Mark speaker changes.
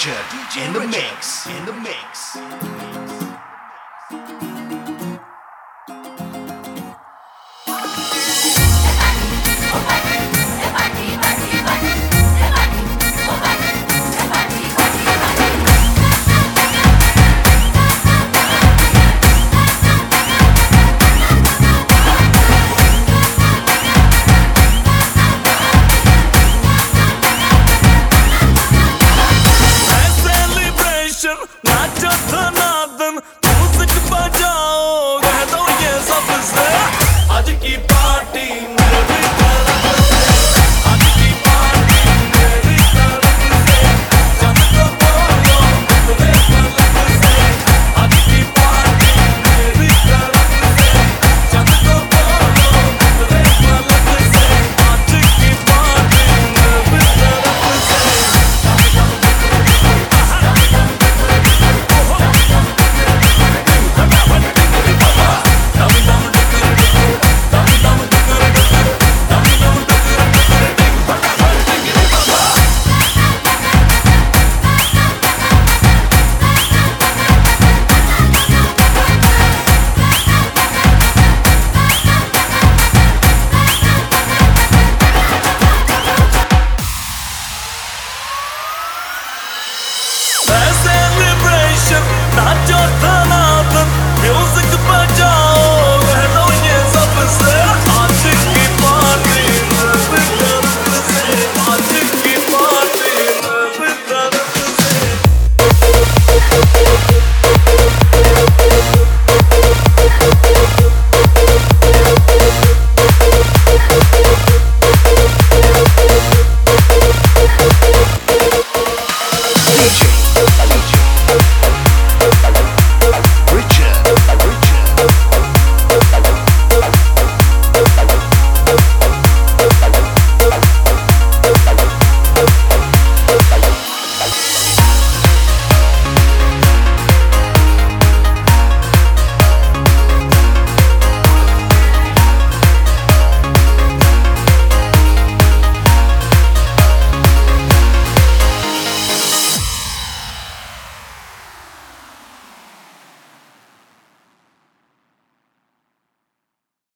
Speaker 1: DJ Richard, DJ in the mix, in the mix.